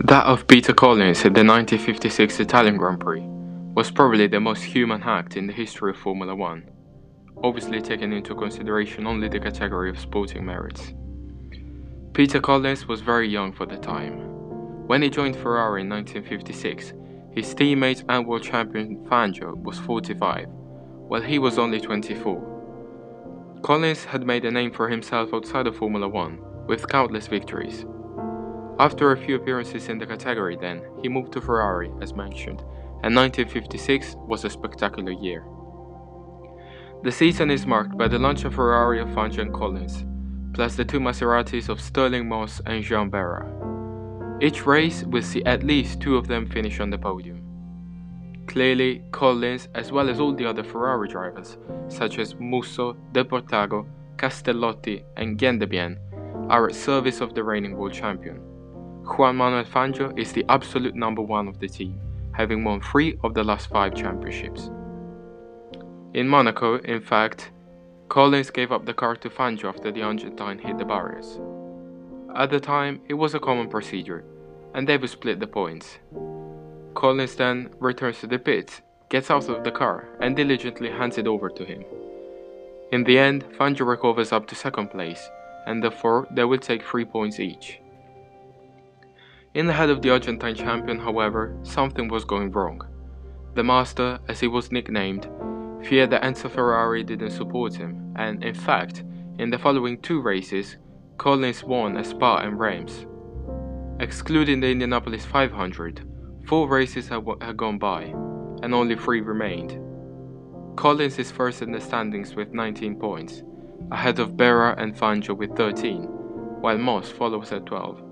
That of Peter Collins at the 1956 Italian Grand Prix was probably the most human act in the history of Formula One, obviously taking into consideration only the category of sporting merits. Peter Collins was very young for the time. When he joined Ferrari in 1956, his teammate and world champion Fangio was 45, while he was only 24. Collins had made a name for himself outside of Formula One, with countless victories. After a few appearances in the category, then, he moved to Ferrari, as mentioned, and 1956 was a spectacular year. The season is marked by the launch of Ferrari of Fangio and Collins, plus the two Maseratis of Stirling Moss and Jean Behra. Each race will see at least two of them finish on the podium. Clearly, Collins, as well as all the other Ferrari drivers, such as Musso, de Portago, Castellotti, and Gendebien, are at service of the reigning world champion. Juan Manuel Fangio is the absolute number one of the team, having won three of the last five championships. In Monaco, in fact, Collins gave up the car to Fangio after the Argentine hit the barriers. At the time, it was a common procedure, and they would split the points. Collins then returns to the pit, gets out of the car, and diligently hands it over to him. In the end, Fangio recovers up to second place, and therefore they will take 3 points each. In the head of the Argentine champion, however, something was going wrong. The master, as he was nicknamed, feared that Enzo Ferrari didn't support him, and in fact, in the following two races, Collins won at Spa and Reims. Excluding the Indianapolis 500, Four races had, had gone by, and only three remained. Collins is first in the standings with 19 points, ahead of Behra and Fangio with 13, while Moss follows at 12.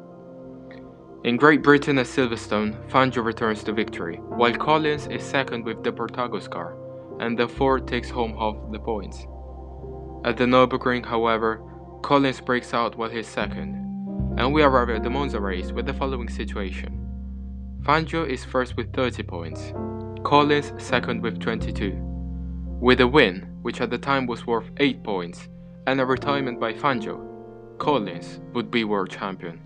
In Great Britain at Silverstone, Fangio returns to victory, while Collins is second with de Portago's car, and therefore takes home half the points. At the Nürburgring, however, Collins breaks out while he's second, and we arrive at the Monza race with the following situation. Fangio is first with 30 points, Collins second with 22. With a win, which at the time was worth 8 points, and a retirement by Fangio, Collins would be world champion.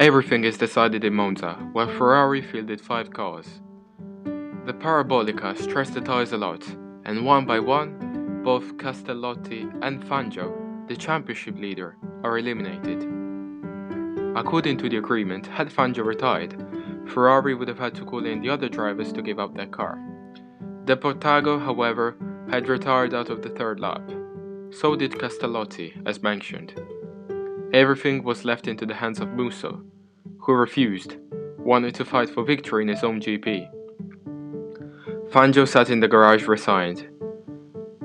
Everything is decided in Monza, where Ferrari fielded 5 cars. The Parabolica stressed the tyres a lot, and one by one, both Castellotti and Fangio, the championship leader, are eliminated. According to the agreement, had Fangio retired, Ferrari would have had to call in the other drivers to give up their car. de Portago, however, had retired out of the third lap. So did Castellotti, as mentioned. Everything was left into the hands of Musso, who refused, wanted to fight for victory in his own GP. Fangio sat in the garage resigned,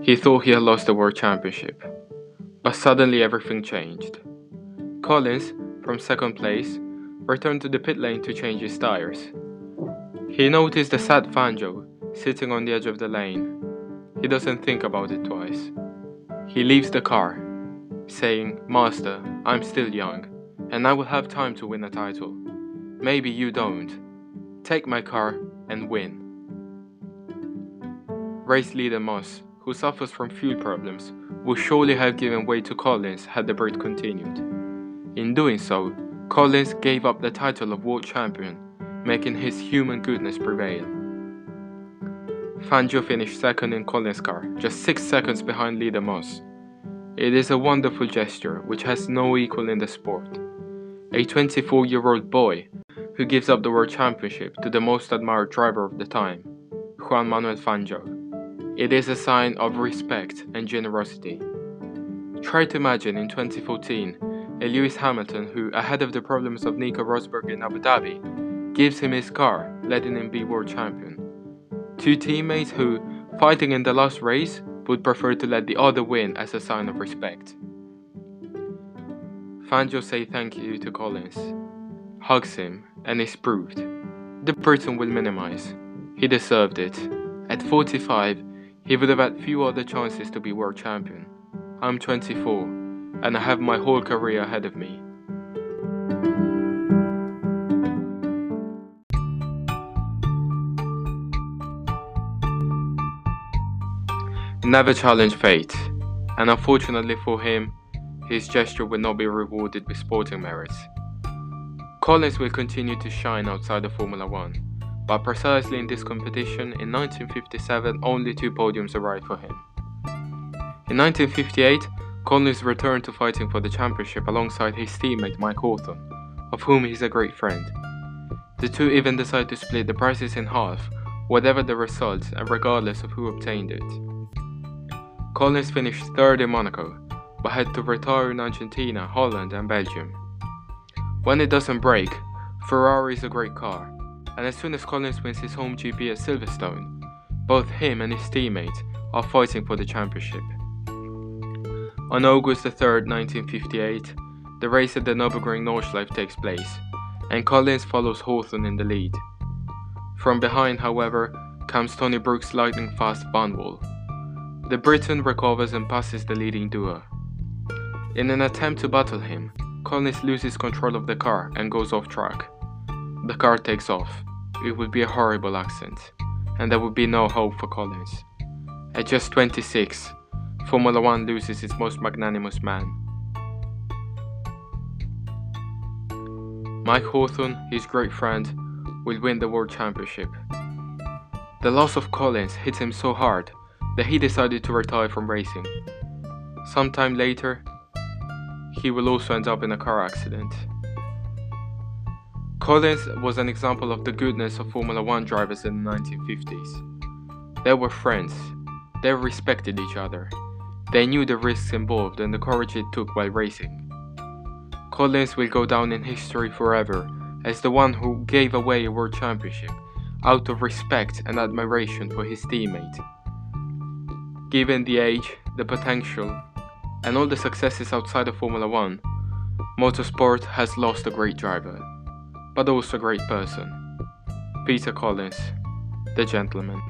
he thought he had lost the World Championship. But suddenly everything changed. Collins, from second place, returned to the pit lane to change his tires. He noticed the sad Fangio sitting on the edge of the lane. He doesn't think about it twice. He leaves the car, saying, Master, I'm still young, and I will have time to win a title. Maybe you don't. Take my car and win. Race leader Moss who suffers from fuel problems, would surely have given way to Collins had the break continued. In doing so, Collins gave up the title of world champion, making his human goodness prevail. Fangio finished second in Collins' car, just 6 seconds behind leader Moss. It is a wonderful gesture which has no equal in the sport. A 24 year old boy who gives up the world championship to the most admired driver of the time, Juan Manuel Fangio. It is a sign of respect and generosity. Try to imagine in 2014 a Lewis Hamilton who, ahead of the problems of Nico Rosberg in Abu Dhabi, gives him his car, letting him be world champion. Two teammates who, fighting in the last race, would prefer to let the other win as a sign of respect. Fangio say thank you to Collins, hugs him, and is proved. The person will minimize. He deserved it. At 45, he would have had few other chances to be world champion. I'm 24, and I have my whole career ahead of me. Never challenged fate, and unfortunately for him, his gesture will not be rewarded with sporting merits. Collins will continue to shine outside of Formula One, but precisely in this competition in 1957 only two podiums arrived for him. In 1958, Collins returned to fighting for the championship alongside his teammate Mike Hawthorn, of whom he is a great friend. The two even decided to split the prizes in half, whatever the results and regardless of who obtained it. Collins finished third in Monaco, but had to retire in Argentina, Holland, and Belgium. When it doesn't break, Ferrari is a great car, and as soon as Collins wins his home GP at Silverstone, both him and his teammate are fighting for the championship. On August 3, 1958, the race at the Nürburgring Nordschleife takes place, and Collins follows Hawthorn in the lead. From behind, however, comes Tony Brooks' lightning fast Vanwall. The Briton recovers and passes the leading duo. In an attempt to battle him, Collins loses control of the car and goes off track. The car takes off. It would be a horrible accident, and there would be no hope for Collins. At just 26, Formula One loses its most magnanimous man. Mike Hawthorn, his great friend, will win the World Championship. The loss of Collins hit him so hard that he decided to retire from racing. Sometime later, he will also end up in a car accident. Collins was an example of the goodness of Formula One drivers in the 1950s. They were friends, they respected each other, they knew the risks involved and the courage it took while racing. Collins will go down in history forever as the one who gave away a world championship out of respect and admiration for his teammate. Given the age, the potential, and all the successes outside of Formula One, motorsport has lost a great driver, but also a great person. Peter Collins, the gentleman.